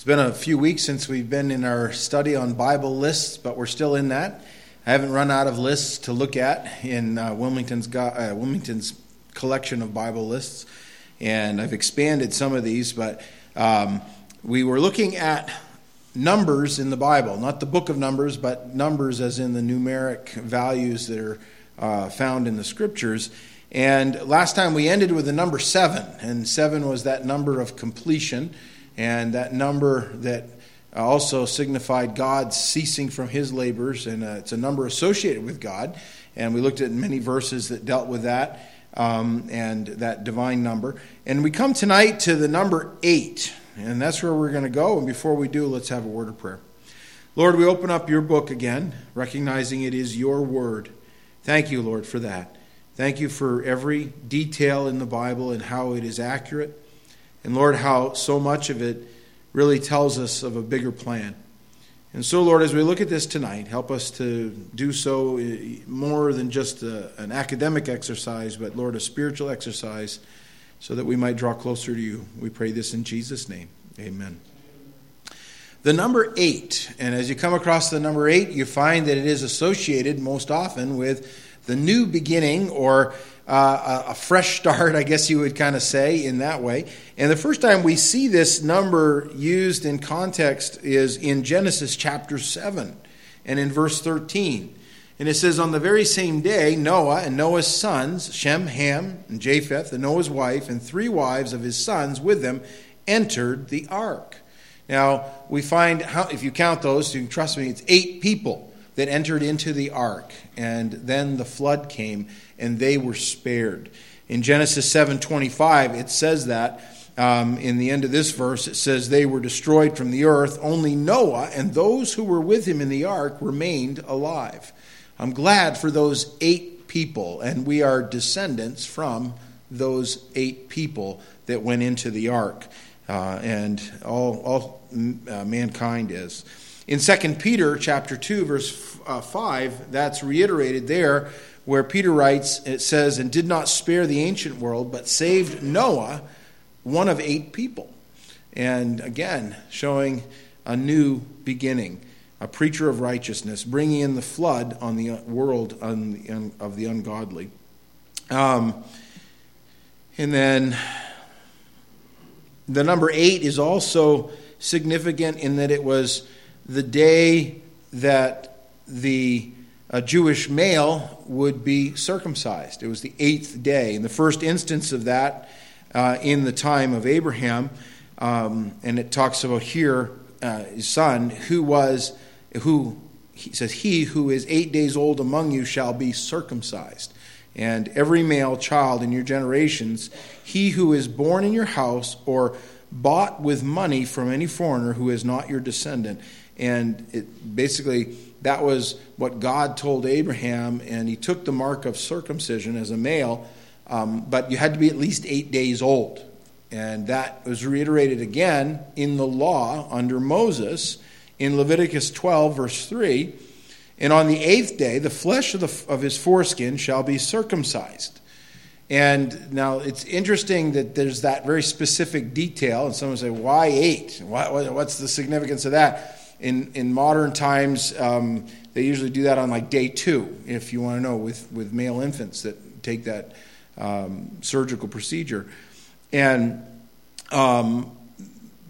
It's been a few weeks since we've been in our study on Bible lists, but we're still in that. I haven't run out of lists to look at in uh, Willmington's, uh, Willmington's collection of Bible lists, and I've expanded some of these, but um, we were looking at numbers in the Bible, not the book of Numbers, but numbers as in the numeric values that are uh, found in the scriptures. And last time we ended with the number seven, and seven was that number of completion and that number that also signified God ceasing from his labors, and uh, it's a number associated with God. And we looked at many verses that dealt with that um, and that divine number. And we come tonight to the number eight, and that's where we're going to go. And before we do, let's have a word of prayer. Lord, we open up your book again, recognizing it is your word. Thank you, Lord, for that. Thank you for every detail in the Bible and how it is accurate. And Lord, how so much of it really tells us of a bigger plan. And so, Lord, as we look at this tonight, help us to do so eh, more than just a, an academic exercise, but, Lord, a spiritual exercise so that we might draw closer to you. We pray this in Jesus' name. Amen. The number eight, and as you come across the number eight, you find that it is associated most often with the new beginning or uh, a fresh start, I guess you would kind of say in that way. And the first time we see this number used in context is in Genesis chapter 7 and in verse 13. And it says, On the very same day, Noah and Noah's sons, Shem, Ham, and Japheth, and Noah's wife, and three wives of his sons with them, entered the ark. Now, we find, how, if you count those, you can trust me, it's eight people that entered into the ark. And then the flood came and they were spared. In Genesis 7:25, it says that um, in the end of this verse, it says they were destroyed from the earth. Only Noah and those who were with him in the ark remained alive. I'm glad for those eight people, and we are descendants from those eight people that went into the ark, uh, and all, all uh, mankind is. In 2 Peter chapter 2, verse uh, 5, that's reiterated there where Peter writes, it says, and did not spare the ancient world, but saved Noah, one of eight people. And again, showing a new beginning, a preacher of righteousness, bringing in the flood on the world of the ungodly. Um, and then the number eight is also significant in that it was the day that the a Jewish male would be circumcised. It was the eighth day. And the first instance of that uh, in the time of Abraham, um, and it talks about here uh, his son, who was, who, he says, he who is eight days old among you shall be circumcised. And every male child in your generations, he who is born in your house or bought with money from any foreigner who is not your descendant. And it basically, that was what God told Abraham, and he took the mark of circumcision as a male, um, but you had to be at least eight days old. And that was reiterated again in the law under Moses in Leviticus 12, verse 3. And on the eighth day, the flesh of, the, of his foreskin shall be circumcised. And now it's interesting that there's that very specific detail, and someone say, why eight? what's the significance of that? In, in modern times, um, they usually do that on like day two, if you want to know, with, with male infants that take that um, surgical procedure. And um,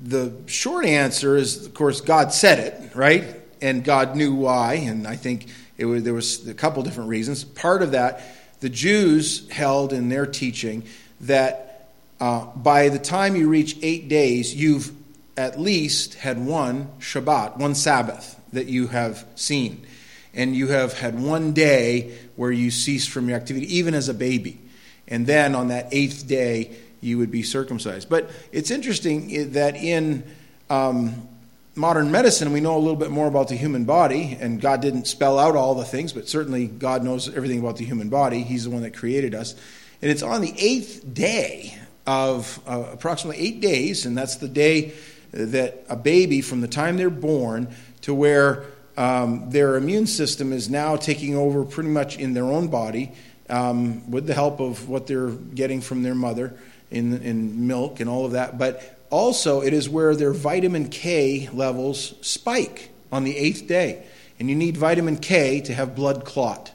the short answer is, of course, God said it, right? And God knew why. And I think it was, there was a couple different reasons. Part of that, the Jews held in their teaching that uh, by the time you reach eight days, you've at least had one Shabbat, one Sabbath that you have seen. And you have had one day where you cease from your activity, even as a baby. And then on that eighth day, you would be circumcised. But it's interesting that in um, modern medicine, we know a little bit more about the human body, and God didn't spell out all the things, but certainly God knows everything about the human body. He's the one that created us. And it's on the eighth day of uh, approximately eight days, and that's the day that a baby, from the time they're born to where um, their immune system is now taking over pretty much in their own body um, with the help of what they're getting from their mother in, in milk and all of that. But also it is where their vitamin K levels spike on the eighth day. And you need vitamin K to have blood clot.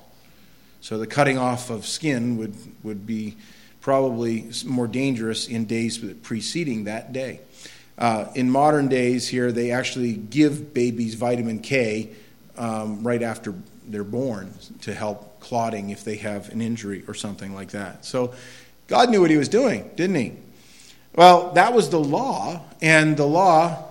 So the cutting off of skin would, would be probably more dangerous in days preceding that day. Uh, in modern days, here, they actually give babies vitamin K um, right after they're born to help clotting if they have an injury or something like that. So God knew what He was doing, didn't He? Well, that was the law, and the law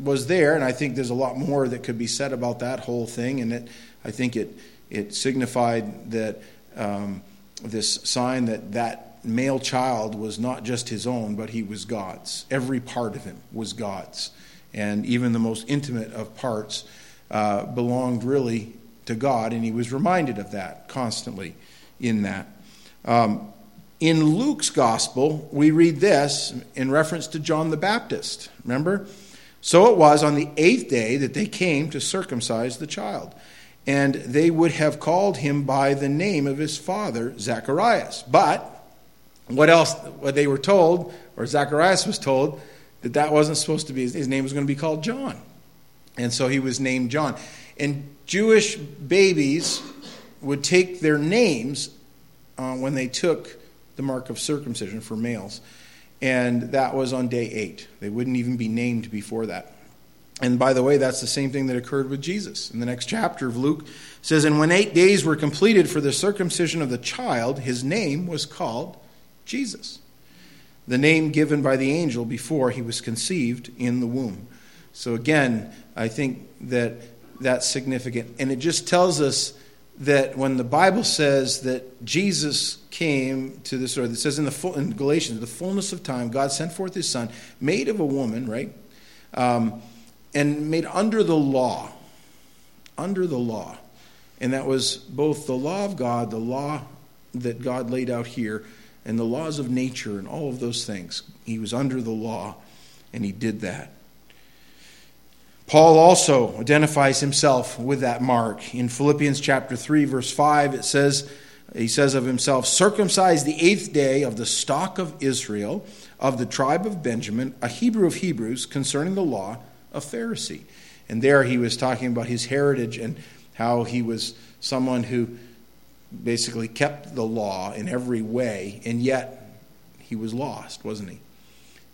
was there, and I think there's a lot more that could be said about that whole thing, and it, I think it, it signified that um, this sign that that male child was not just his own, but he was God's. Every part of him was God's. And even the most intimate of parts uh, belonged really to God, and he was reminded of that constantly in that. Um, in Luke's gospel, we read this in reference to John the Baptist. Remember? So it was on the eighth day that they came to circumcise the child. And they would have called him by the name of his father, Zacharias. But what else? What they were told, or Zacharias was told, that that wasn't supposed to be his name was going to be called John, and so he was named John. And Jewish babies would take their names uh, when they took the mark of circumcision for males, and that was on day eight. They wouldn't even be named before that. And by the way, that's the same thing that occurred with Jesus. In the next chapter of Luke says, And when eight days were completed for the circumcision of the child, his name was called Jesus, the name given by the angel before he was conceived in the womb. So again, I think that that's significant. And it just tells us that when the Bible says that Jesus came to this earth, it says in the full, in Galatians, the fullness of time, God sent forth His Son, made of a woman, right, um, and made under the law, under the law, and that was both the law of God, the law that God laid out here, and the laws of nature and all of those things. He was under the law, and he did that. Paul also identifies himself with that mark. In Philippians chapter 3 verse 5 it says he says of himself circumcised the 8th day of the stock of Israel of the tribe of Benjamin a Hebrew of Hebrews concerning the law a Pharisee. And there he was talking about his heritage and how he was someone who basically kept the law in every way, and yet he was lost, wasn't he?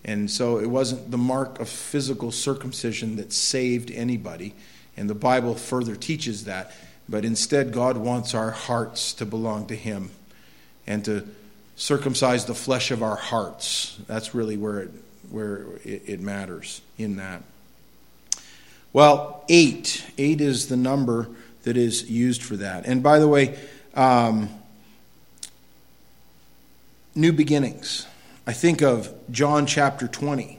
And so it wasn't the mark of physical circumcision that saved anybody, and the Bible further teaches that. But instead, God wants our hearts to belong to Him and to circumcise the flesh of our hearts. That's really where it, where it, it matters in that. Well, eight. Eight is the number that is used for that. And by the way, um, new beginnings. I think of John chapter 20.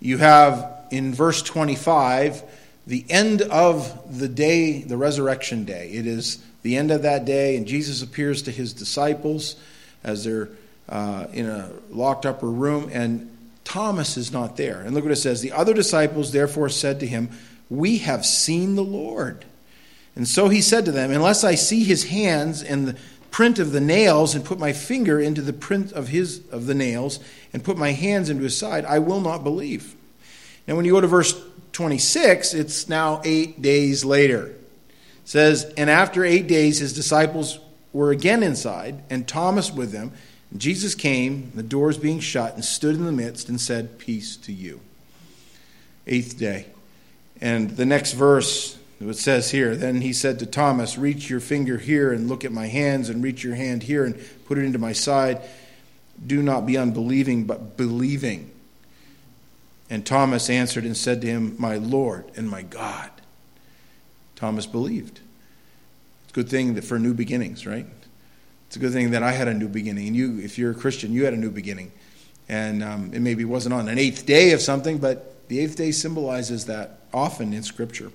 You have in verse 25 the end of the day, the resurrection day. It is the end of that day, and Jesus appears to his disciples as they're uh, in a locked upper room, and Thomas is not there. And look what it says The other disciples therefore said to him, We have seen the Lord. And so he said to them, Unless I see his hands and the print of the nails, and put my finger into the print of his of the nails, and put my hands into his side, I will not believe. Now, when you go to verse 26, it's now eight days later. It says, And after eight days, his disciples were again inside, and Thomas with them. And Jesus came, the doors being shut, and stood in the midst and said, Peace to you. Eighth day. And the next verse it says here, then he said to Thomas, Reach your finger here and look at my hands, and reach your hand here and put it into my side. Do not be unbelieving, but believing. And Thomas answered and said to him, My Lord and my God. Thomas believed. It's a good thing that for new beginnings, right? It's a good thing that I had a new beginning. And you, if you're a Christian, you had a new beginning. And um, it maybe wasn't on an eighth day of something, but the eighth day symbolizes that often in Scripture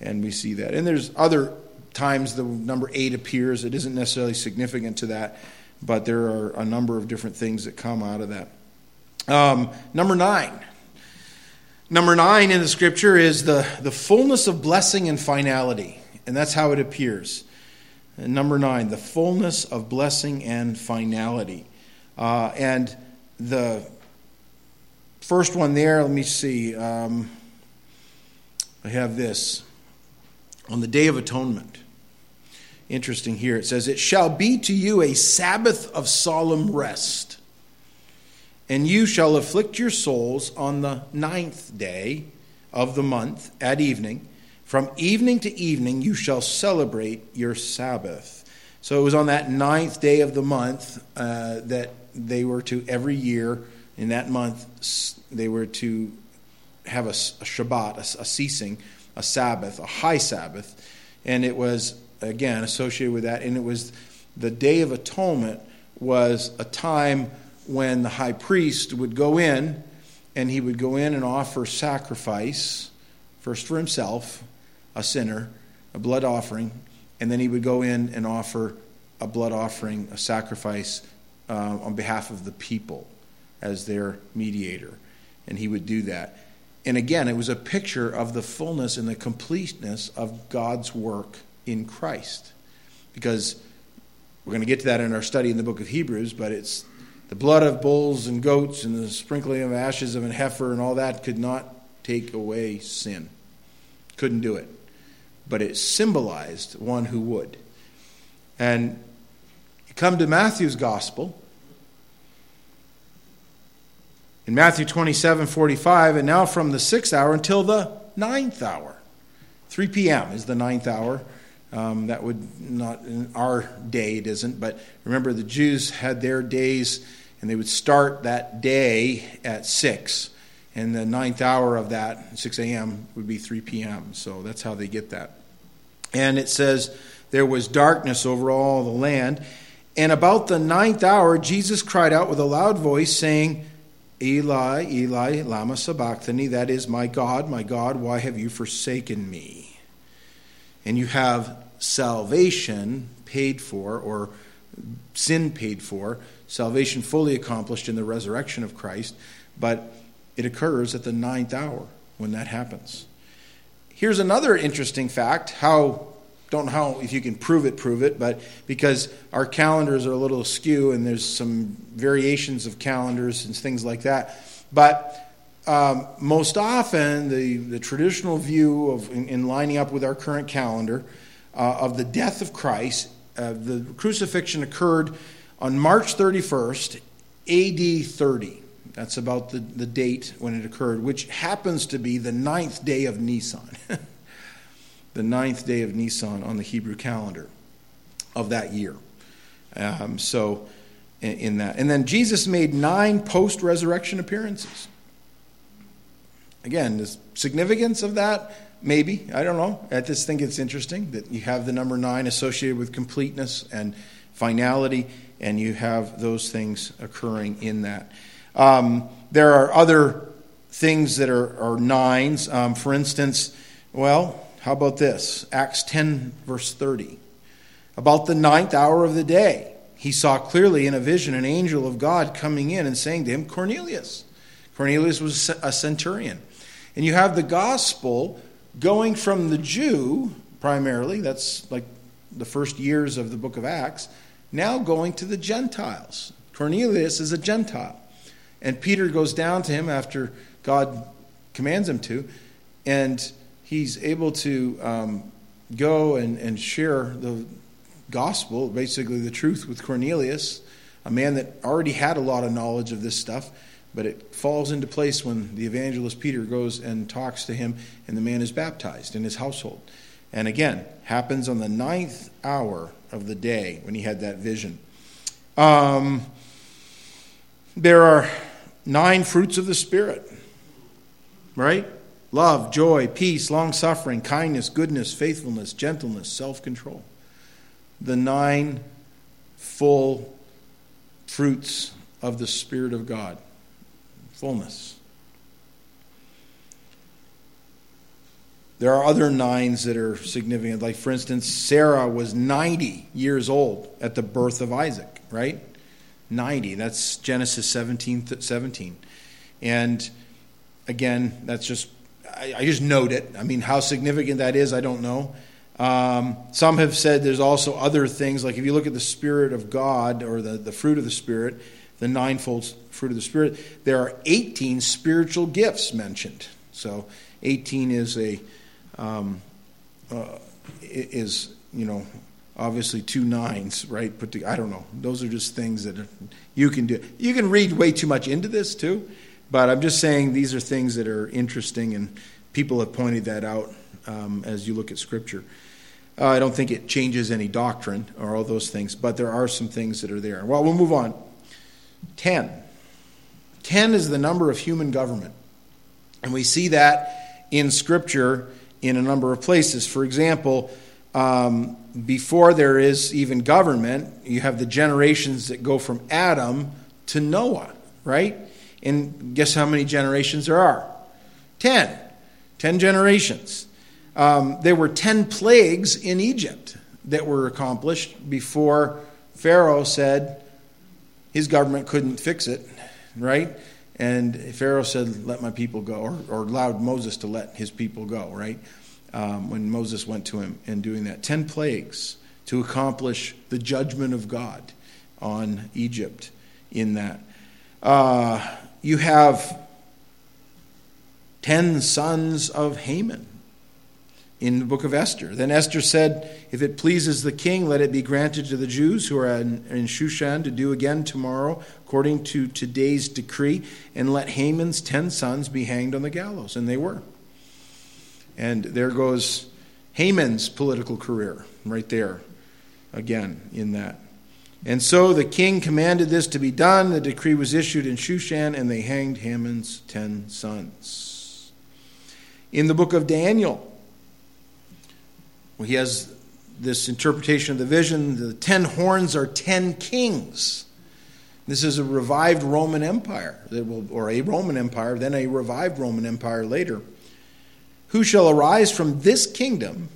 and we see that. And there's other times the number eight appears. It isn't necessarily significant to that, but there are a number of different things that come out of that. Um, number nine. Number nine in the scripture is the, the fullness of blessing and finality. And that's how it appears. And number nine, the fullness of blessing and finality. Uh, and the first one there, let me see. Um, I have this on the Day of Atonement. Interesting here. It says, It shall be to you a Sabbath of solemn rest, and you shall afflict your souls on the ninth day of the month at evening. From evening to evening you shall celebrate your Sabbath. So it was on that ninth day of the month uh, that they were to every year in that month they were to have a, a Shabbat, a, a ceasing, a Sabbath, a high Sabbath, and it was again associated with that. And it was the Day of Atonement was a time when the high priest would go in and he would go in and offer sacrifice, first for himself, a sinner, a blood offering, and then he would go in and offer a blood offering, a sacrifice uh, on behalf of the people as their mediator. And he would do that. And again, it was a picture of the fullness and the completeness of God's work in Christ. Because we're going to get to that in our study in the book of Hebrews, but it's the blood of bulls and goats and the sprinkling of ashes of an heifer and all that could not take away sin. Couldn't do it. But it symbolized one who would. And you come to Matthew's gospel. In Matthew 27 45, and now from the sixth hour until the ninth hour. 3 p.m. is the ninth hour. Um, that would not, in our day, it isn't. But remember, the Jews had their days, and they would start that day at 6. And the ninth hour of that, 6 a.m., would be 3 p.m. So that's how they get that. And it says, There was darkness over all the land. And about the ninth hour, Jesus cried out with a loud voice, saying, Eli, Eli, Lama Sabachthani, that is, my God, my God, why have you forsaken me? And you have salvation paid for, or sin paid for, salvation fully accomplished in the resurrection of Christ, but it occurs at the ninth hour when that happens. Here's another interesting fact how don't know how if you can prove it prove it but because our calendars are a little askew and there's some variations of calendars and things like that but um, most often the, the traditional view of in, in lining up with our current calendar uh, of the death of Christ. Uh, the crucifixion occurred on March 31st, AD 30. That's about the, the date when it occurred, which happens to be the ninth day of Nisan. the ninth day of Nisan on the Hebrew calendar of that year. Um, so, in, in that. And then Jesus made nine post resurrection appearances. Again, the significance of that Maybe. I don't know. I just think it's interesting that you have the number nine associated with completeness and finality, and you have those things occurring in that. Um, there are other things that are, are nines. Um, for instance, well, how about this? Acts 10, verse 30. About the ninth hour of the day, he saw clearly in a vision an angel of God coming in and saying to him, Cornelius. Cornelius was a centurion. And you have the gospel going from the Jew primarily, that's like the first years of the book of Acts, now going to the Gentiles. Cornelius is a Gentile. And Peter goes down to him after God commands him to, and he's able to um, go and, and share the gospel, basically the truth, with Cornelius, a man that already had a lot of knowledge of this stuff. But it falls into place when the evangelist Peter goes and talks to him, and the man is baptized in his household. And again, happens on the ninth hour of the day when he had that vision. Um, there are nine fruits of the Spirit, right? Love, joy, peace, long suffering, kindness, goodness, faithfulness, gentleness, self control. The nine full fruits of the Spirit of God fullness. There are other nines that are significant. Like, for instance, Sarah was 90 years old at the birth of Isaac, right? 90. That's Genesis 17. 17. And again, that's just, I, I just note it. I mean, how significant that is, I don't know. Um, some have said there's also other things, like if you look at the Spirit of God or the, the fruit of the Spirit, the ninefold fruit of the Spirit. There are 18 spiritual gifts mentioned. So 18 is a um, uh, is you know obviously two nines, right? Put I don't know. Those are just things that you can do. You can read way too much into this too, but I'm just saying these are things that are interesting, and people have pointed that out um, as you look at Scripture. Uh, I don't think it changes any doctrine or all those things, but there are some things that are there. Well, we'll move on. 10. 10 is the number of human government. And we see that in Scripture in a number of places. For example, um, before there is even government, you have the generations that go from Adam to Noah, right? And guess how many generations there are? 10. 10 generations. Um, there were 10 plagues in Egypt that were accomplished before Pharaoh said his government couldn't fix it, right? And Pharaoh said, Let my people go, or, or allowed Moses to let his people go, right? Um, when Moses went to him and doing that. 10 plagues to accomplish the judgment of God on Egypt in that. Uh, you have 10 sons of Haman in the book of Esther. Then Esther said, If it pleases the king, let it be granted to the Jews who are in, in, Shushan to do again tomorrow, according to today's decree, and let Haman's ten sons be hanged on the gallows. And they were. And there goes Haman's political career, right there, again, in that. And so the king commanded this to be done. The decree was issued in Shushan, and they hanged Haman's ten sons. In the book of Daniel, he has this interpretation of the vision. The ten horns are ten kings. This is a revived Roman Empire, or a Roman Empire, then a revived Roman Empire later. Who shall arise from this kingdom,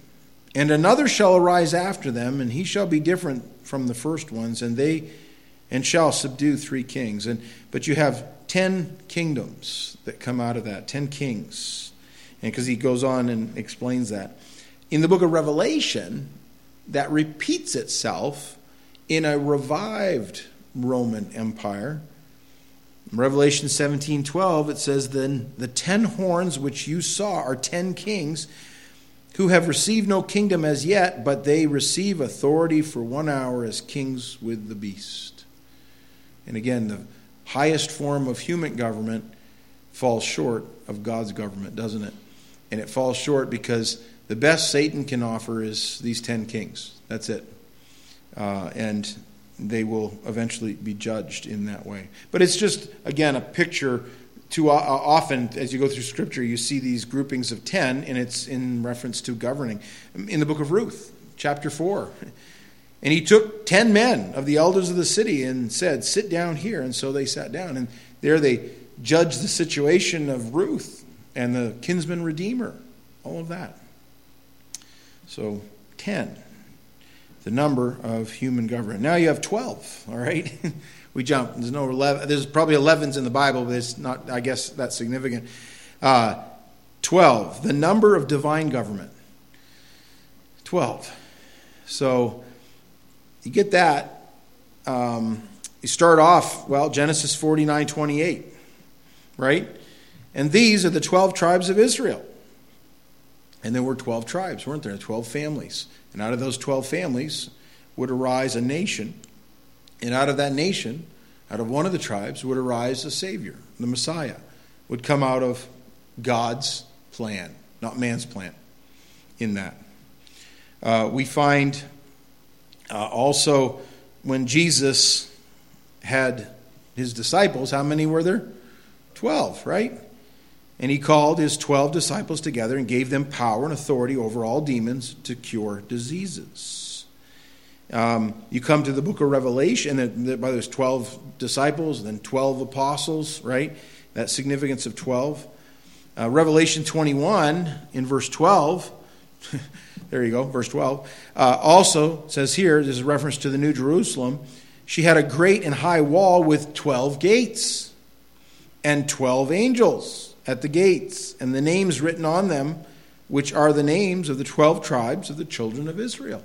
and another shall arise after them, and he shall be different from the first ones, and they and shall subdue three kings. And but you have ten kingdoms that come out of that, ten kings, and because he goes on and explains that. In the book of Revelation, that repeats itself in a revived Roman Empire. In Revelation 17:12 it says then the 10 horns which you saw are 10 kings who have received no kingdom as yet but they receive authority for 1 hour as kings with the beast. And again the highest form of human government falls short of God's government, doesn't it? And it falls short because the best Satan can offer is these 10 kings. That's it. Uh, and they will eventually be judged in that way. But it's just, again, a picture. Too uh, uh, often, as you go through Scripture, you see these groupings of 10, and it's in reference to governing. In the book of Ruth, chapter 4, and he took 10 men of the elders of the city and said, Sit down here. And so they sat down. And there they judged the situation of Ruth and the kinsman redeemer, all of that. So 10, the number of human government. Now you have 12, all right? we jump. There's no 11. There's probably 11s in the Bible, but it's not, I guess, that significant. Uh, 12, the number of divine government. 12. So you get that. Um, you start off, well, Genesis 49 28, right? And these are the 12 tribes of Israel. And there were 12 tribes, weren't there? 12 families. And out of those 12 families would arise a nation. And out of that nation, out of one of the tribes, would arise a Savior, the Messiah, would come out of God's plan, not man's plan, in that. Uh, we find uh, also when Jesus had his disciples, how many were there? 12, right? And he called his 12 disciples together and gave them power and authority over all demons to cure diseases. Um, you come to the book of Revelation, and by those 12 disciples, then 12 apostles, right? That significance of 12. Uh, Revelation 21 in verse 12, there you go, verse 12, uh, also says here, this is reference to the New Jerusalem, she had a great and high wall with 12 gates and 12 angels at the gates, and the names written on them, which are the names of the 12 tribes of the children of Israel.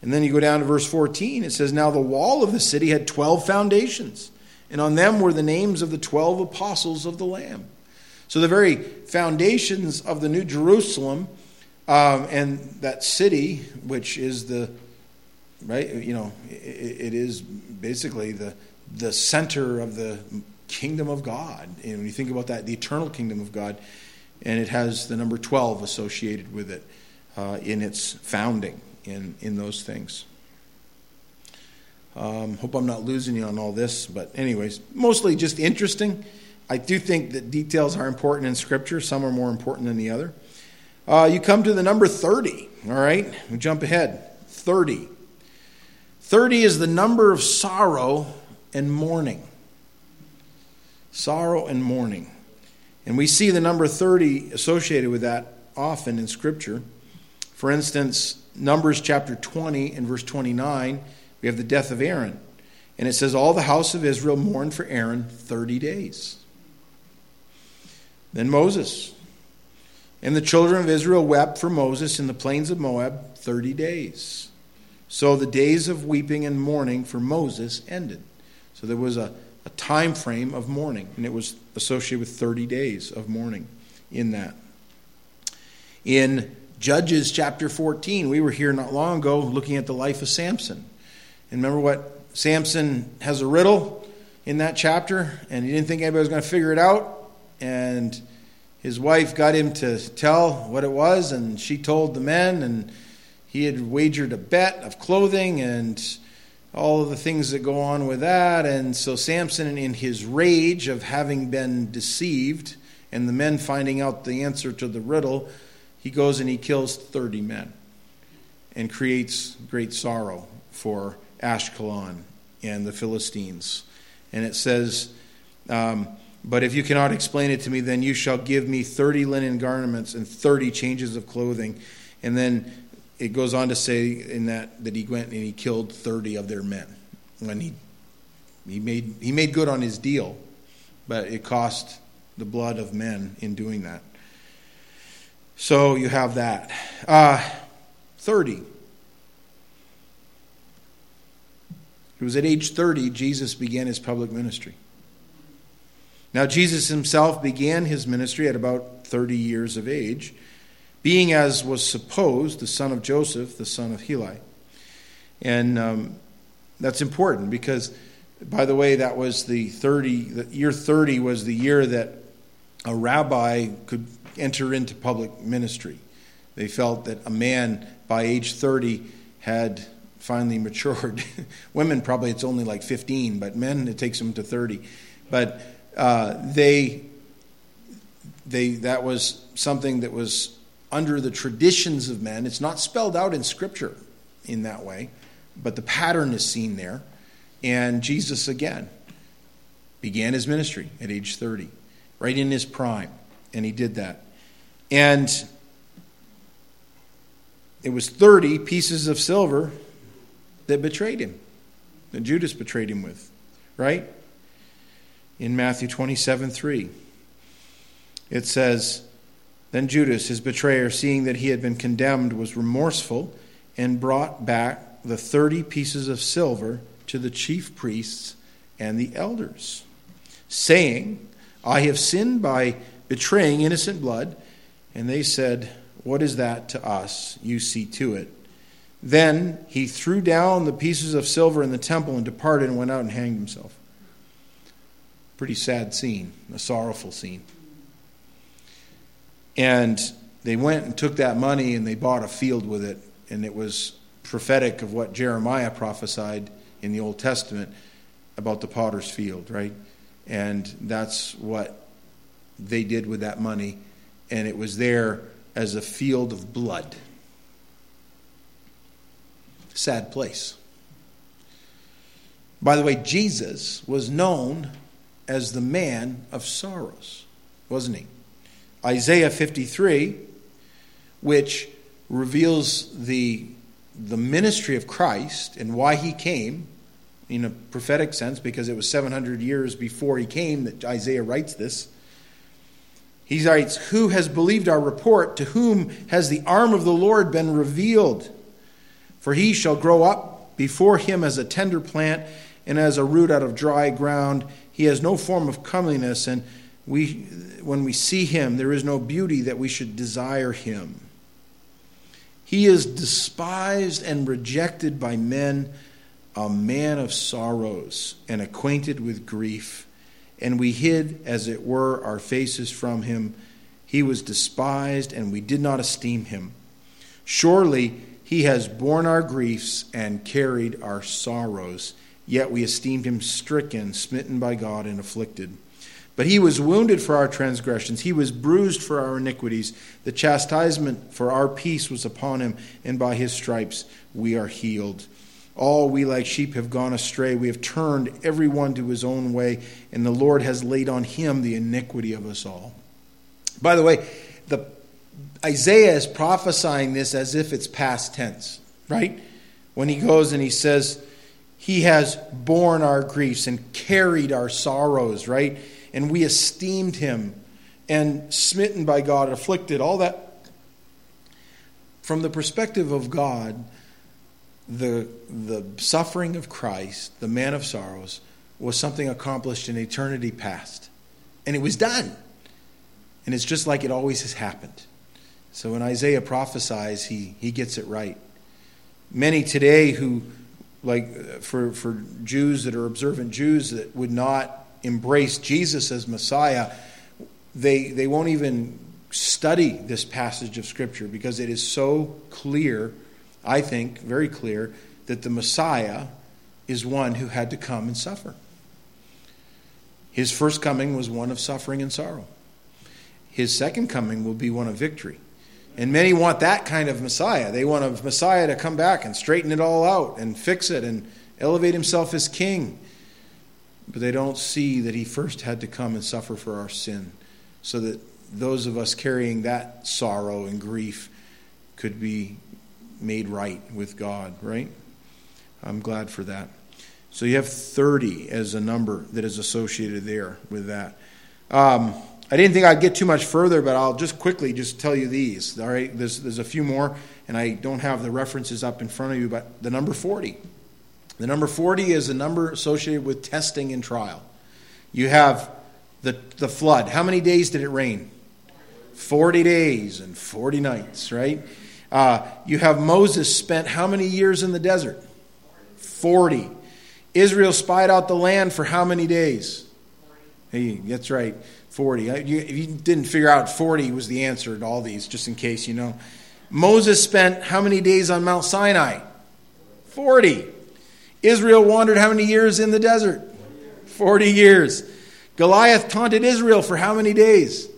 And then you go down to verse 14, it says, Now the wall of the city had 12 foundations, and on them were the names of the twelve apostles of the Lamb. So the very foundations of the New Jerusalem um, and that city, which is the right, you know, it, it is basically the the center of the kingdom of God. And when you think about that, the eternal kingdom of God, and it has the number twelve associated with it uh, in its founding in in those things. Um, hope I'm not losing you on all this, but anyways, mostly just interesting. I do think that details are important in Scripture. Some are more important than the other. Uh, you come to the number 30, all right? We jump ahead. 30. 30 is the number of sorrow and mourning. Sorrow and mourning. And we see the number 30 associated with that often in Scripture. For instance, Numbers chapter 20 and verse 29, we have the death of Aaron. And it says, All the house of Israel mourned for Aaron 30 days. Then Moses. And the children of Israel wept for Moses in the plains of Moab 30 days. So the days of weeping and mourning for Moses ended. So there was a, a time frame of mourning, and it was associated with 30 days of mourning in that. In Judges chapter 14, we were here not long ago looking at the life of Samson. And remember what Samson has a riddle in that chapter, and he didn't think anybody was going to figure it out and his wife got him to tell what it was, and she told the men, and he had wagered a bet of clothing and all of the things that go on with that. And so Samson, in his rage of having been deceived, and the men finding out the answer to the riddle, he goes and he kills 30 men and creates great sorrow for Ashkelon and the Philistines. And it says, um, but if you cannot explain it to me, then you shall give me 30 linen garments and 30 changes of clothing. And then it goes on to say in that that he went and he killed 30 of their men. When he he made he made good on his deal, but it cost the blood of men in doing that. So you have that. Uh, 30. It was at age 30 Jesus began his public ministry. Now, Jesus himself began his ministry at about 30 years of age, being, as was supposed, the son of Joseph, the son of Heli. And um, that's important because, by the way, that was the 30, the year 30 was the year that a rabbi could enter into public ministry. They felt that a man by age 30 had finally matured. Women, probably it's only like 15, but men, it takes them to 30. But uh, they, they, that was something that was under the traditions of men. It's not spelled out in Scripture in that way, but the pattern is seen there. And Jesus, again, began his ministry at age 30, right in his prime, and he did that. And it was 30 pieces of silver that betrayed him, that Judas betrayed him with, right? in Matthew 27 3. It says, Then Judas, his betrayer, seeing that he had been condemned, was remorseful and brought back the 30 pieces of silver to the chief priests and the elders, saying, I have sinned by betraying innocent blood. And they said, What is that to us? You see to it. Then he threw down the pieces of silver in the temple and departed and went out and hanged himself. Pretty sad scene, a sorrowful scene. And they went and took that money and they bought a field with it, and it was prophetic of what Jeremiah prophesied in the Old Testament about the potter's field, right? And that's what they did with that money, and it was there as a field of blood. Sad place. By the way, Jesus was known as the man of sorrows, wasn't he? Isaiah 53, which reveals the, the ministry of Christ and why he came in a prophetic sense, because it was 700 years before he came that Isaiah writes this. He writes, Who has believed our report? To whom has the arm of the Lord been revealed? For he shall grow up before him as a tender plant and as a root out of dry ground. He has no form of comeliness, and we, when we see him, there is no beauty that we should desire him. He is despised and rejected by men, a man of sorrows and acquainted with grief. And we hid, as it were, our faces from him. He was despised, and we did not esteem him. Surely he has borne our griefs and carried our sorrows, yet we esteemed him stricken, smitten by God, and afflicted. But he was wounded for our transgressions, he was bruised for our iniquities. The chastisement for our peace was upon him, and by his stripes we are healed. All we like sheep have gone astray. We have turned every one to his own way, and the Lord has laid on him the iniquity of us all. By the way, the, Isaiah is prophesying this as if it's past tense, right? When he goes and he says, He has borne our griefs and carried our sorrows, right? And we esteemed him and smitten by God, afflicted, all that. From the perspective of God, the, the suffering of Christ, the man of sorrows, was something accomplished in eternity past. And it was done. And it's just like it always has happened. So when Isaiah prophesies, he, he gets it right. Many today who, like uh, for, for Jews that are observant Jews that would not embrace Jesus as Messiah, they, they won't even study this passage of Scripture because it is so clear, I think, very clear, that the Messiah is one who had to come and suffer. His first coming was one of suffering and sorrow. His second coming will be one of victory. And many want that kind of Messiah. They want a Messiah to come back and straighten it all out and fix it and elevate himself as king but they don't see that he first had to come and suffer for our sin so that those of us carrying that sorrow and grief could be made right with God, right? I'm glad for that. So you have 30 as a number that is associated there with that. Um, I didn't think I'd get too much further, but I'll just quickly just tell you these. All right, there's, there's a few more, and I don't have the references up in front of you, but the number 40. The number 40 is a number associated with testing and trial. You have the, the flood. How many days did it rain? 40 days and 40 nights, right? Uh, you have Moses spent how many years in the desert? 40. Israel spied out the land for how many days? Hey, that's right, 40. If you didn't figure out 40 was the answer to all these, just in case you know. Moses spent how many days on Mount Sinai? 40. Israel wandered how many years in the desert? 40 years. Goliath taunted Israel for how many days?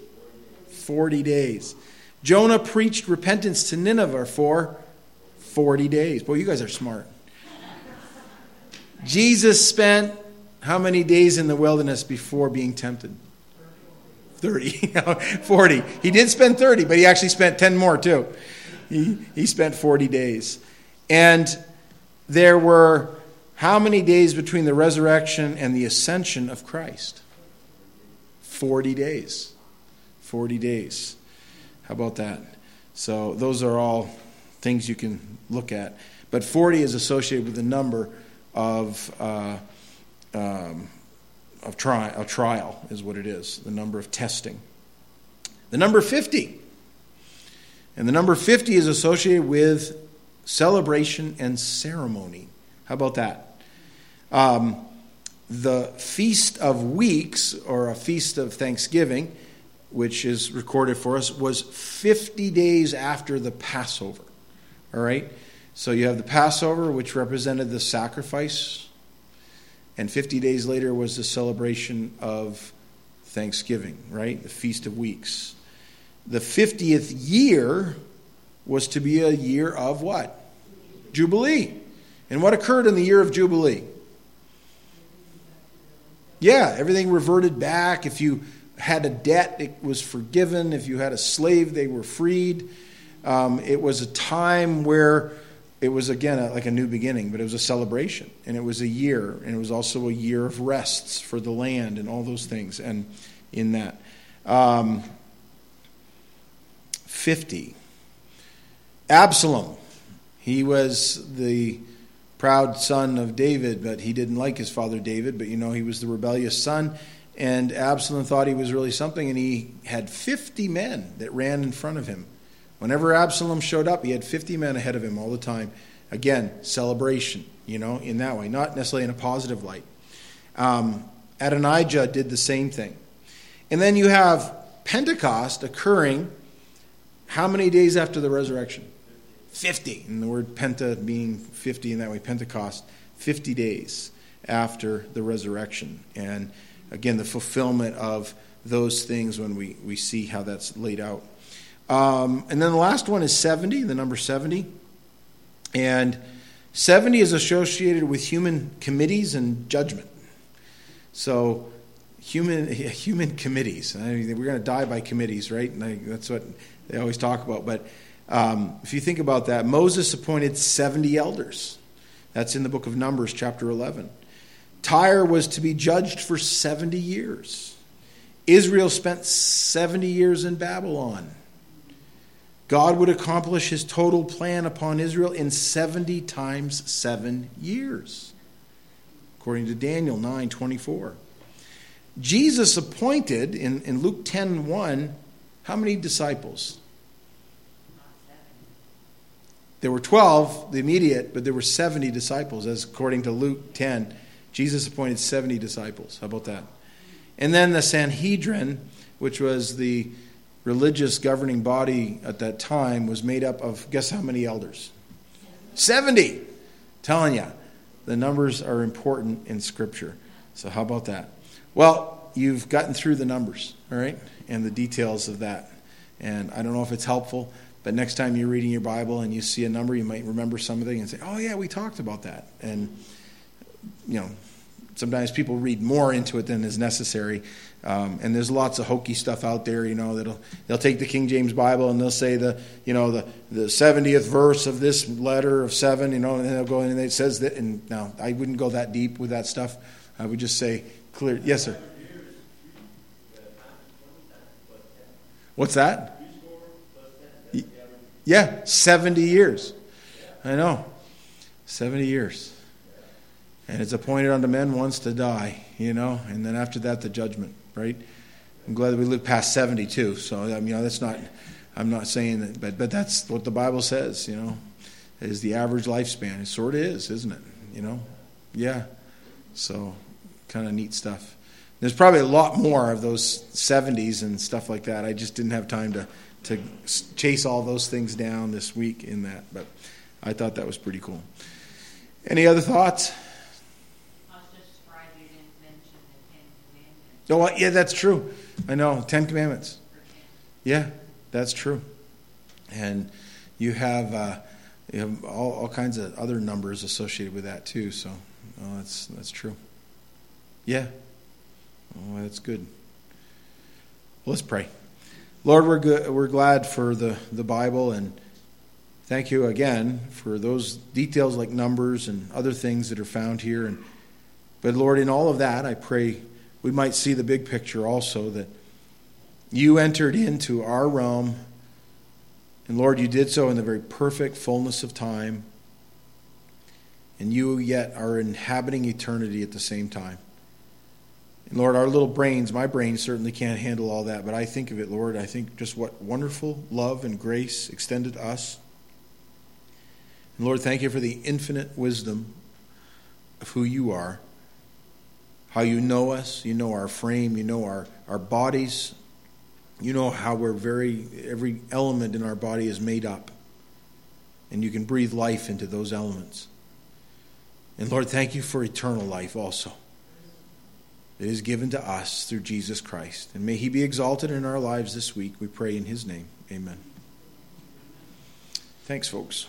40 days. Jonah preached repentance to Nineveh for 40 days. Boy, you guys are smart. Jesus spent how many days in the wilderness before being tempted? 30. 40. He did spend 30, but he actually spent 10 more too. He, he spent 40 days. And there were how many days between the resurrection and the ascension of Christ? 40 days. 40 days. How about that? So, those are all things you can look at. But 40 is associated with the number of, uh, um, of tri- a trial, is what it is, the number of testing. The number 50. And the number 50 is associated with celebration and ceremony. How about that? Um, the Feast of Weeks, or a Feast of Thanksgiving, which is recorded for us, was 50 days after the Passover. All right? So you have the Passover, which represented the sacrifice, and 50 days later was the celebration of Thanksgiving, right? The Feast of Weeks. The 50th year was to be a year of what? Jubilee. And what occurred in the year of Jubilee? Yeah, everything reverted back. If you had a debt, it was forgiven. If you had a slave, they were freed. Um, it was a time where it was, again, a, like a new beginning, but it was a celebration. And it was a year. And it was also a year of rests for the land and all those things. And in that. Um, 50. Absalom. He was the proud son of David, but he didn't like his father David, but you know, he was the rebellious son. And Absalom thought he was really something, and he had 50 men that ran in front of him. Whenever Absalom showed up, he had 50 men ahead of him all the time. Again, celebration, you know, in that way, not necessarily in a positive light. Um, Adonijah did the same thing. And then you have Pentecost occurring how many days after the resurrection? 50. And the word penta being 50 in that way, Pentecost, 50 days after the resurrection. And again, the fulfillment of those things when we, we see how that's laid out. Um, and then the last one is 70, the number 70. And 70 is associated with human committees and judgment. So, human human committees. I mean, we're going to die by committees, right? I, that's what they always talk about. But um, if you think about that, Moses appointed 70 elders. That's in the book of Numbers, chapter 11. Tyre was to be judged for 70 years. Israel spent 70 years in Babylon. God would accomplish his total plan upon Israel in 70 times 7 years, according to Daniel 9 24. Jesus appointed in, in Luke 10 1, how many disciples? There were 12, the immediate, but there were 70 disciples, as according to Luke 10. Jesus appointed 70 disciples. How about that? And then the Sanhedrin, which was the religious governing body at that time was made up of guess how many elders 70 telling you the numbers are important in scripture so how about that well you've gotten through the numbers all right and the details of that and i don't know if it's helpful but next time you're reading your bible and you see a number you might remember something and say oh yeah we talked about that and you know sometimes people read more into it than is necessary um, and there's lots of hokey stuff out there, you know, that'll they'll take the King James Bible and they'll say the you know the the 70th verse of this letter of seven, you know, and they'll go in and it says that. And now I wouldn't go that deep with that stuff. I would just say clear. Yes, sir. What's that? Yeah, 70 years. I know. 70 years. And it's appointed unto men once to die, you know, and then after that, the judgment right? I'm glad that we live past 72. So I mean, that's not. I'm not saying that, but but that's what the Bible says. You know, is the average lifespan. It sort of is, isn't it? You know, yeah. So kind of neat stuff. There's probably a lot more of those 70s and stuff like that. I just didn't have time to to chase all those things down this week in that, but I thought that was pretty cool. Any other thoughts? Oh, yeah, that's true. I know. Ten Commandments. Yeah, that's true. And you have, uh, you have all, all kinds of other numbers associated with that too. So oh, that's that's true. Yeah. Oh, that's good. Well, let's pray. Lord, we're good, we're glad for the, the Bible and thank you again for those details like numbers and other things that are found here. And but Lord, in all of that, I pray we might see the big picture also that you entered into our realm, and Lord, you did so in the very perfect fullness of time, and you yet are inhabiting eternity at the same time. And Lord, our little brains, my brain certainly can't handle all that, but I think of it, Lord, I think just what wonderful love and grace extended to us. And Lord, thank you for the infinite wisdom of who you are how you know us, you know our frame, you know our, our bodies, you know how we're very, every element in our body is made up. And you can breathe life into those elements. And Lord, thank you for eternal life also. It is given to us through Jesus Christ. And may he be exalted in our lives this week. We pray in his name. Amen. Thanks, folks.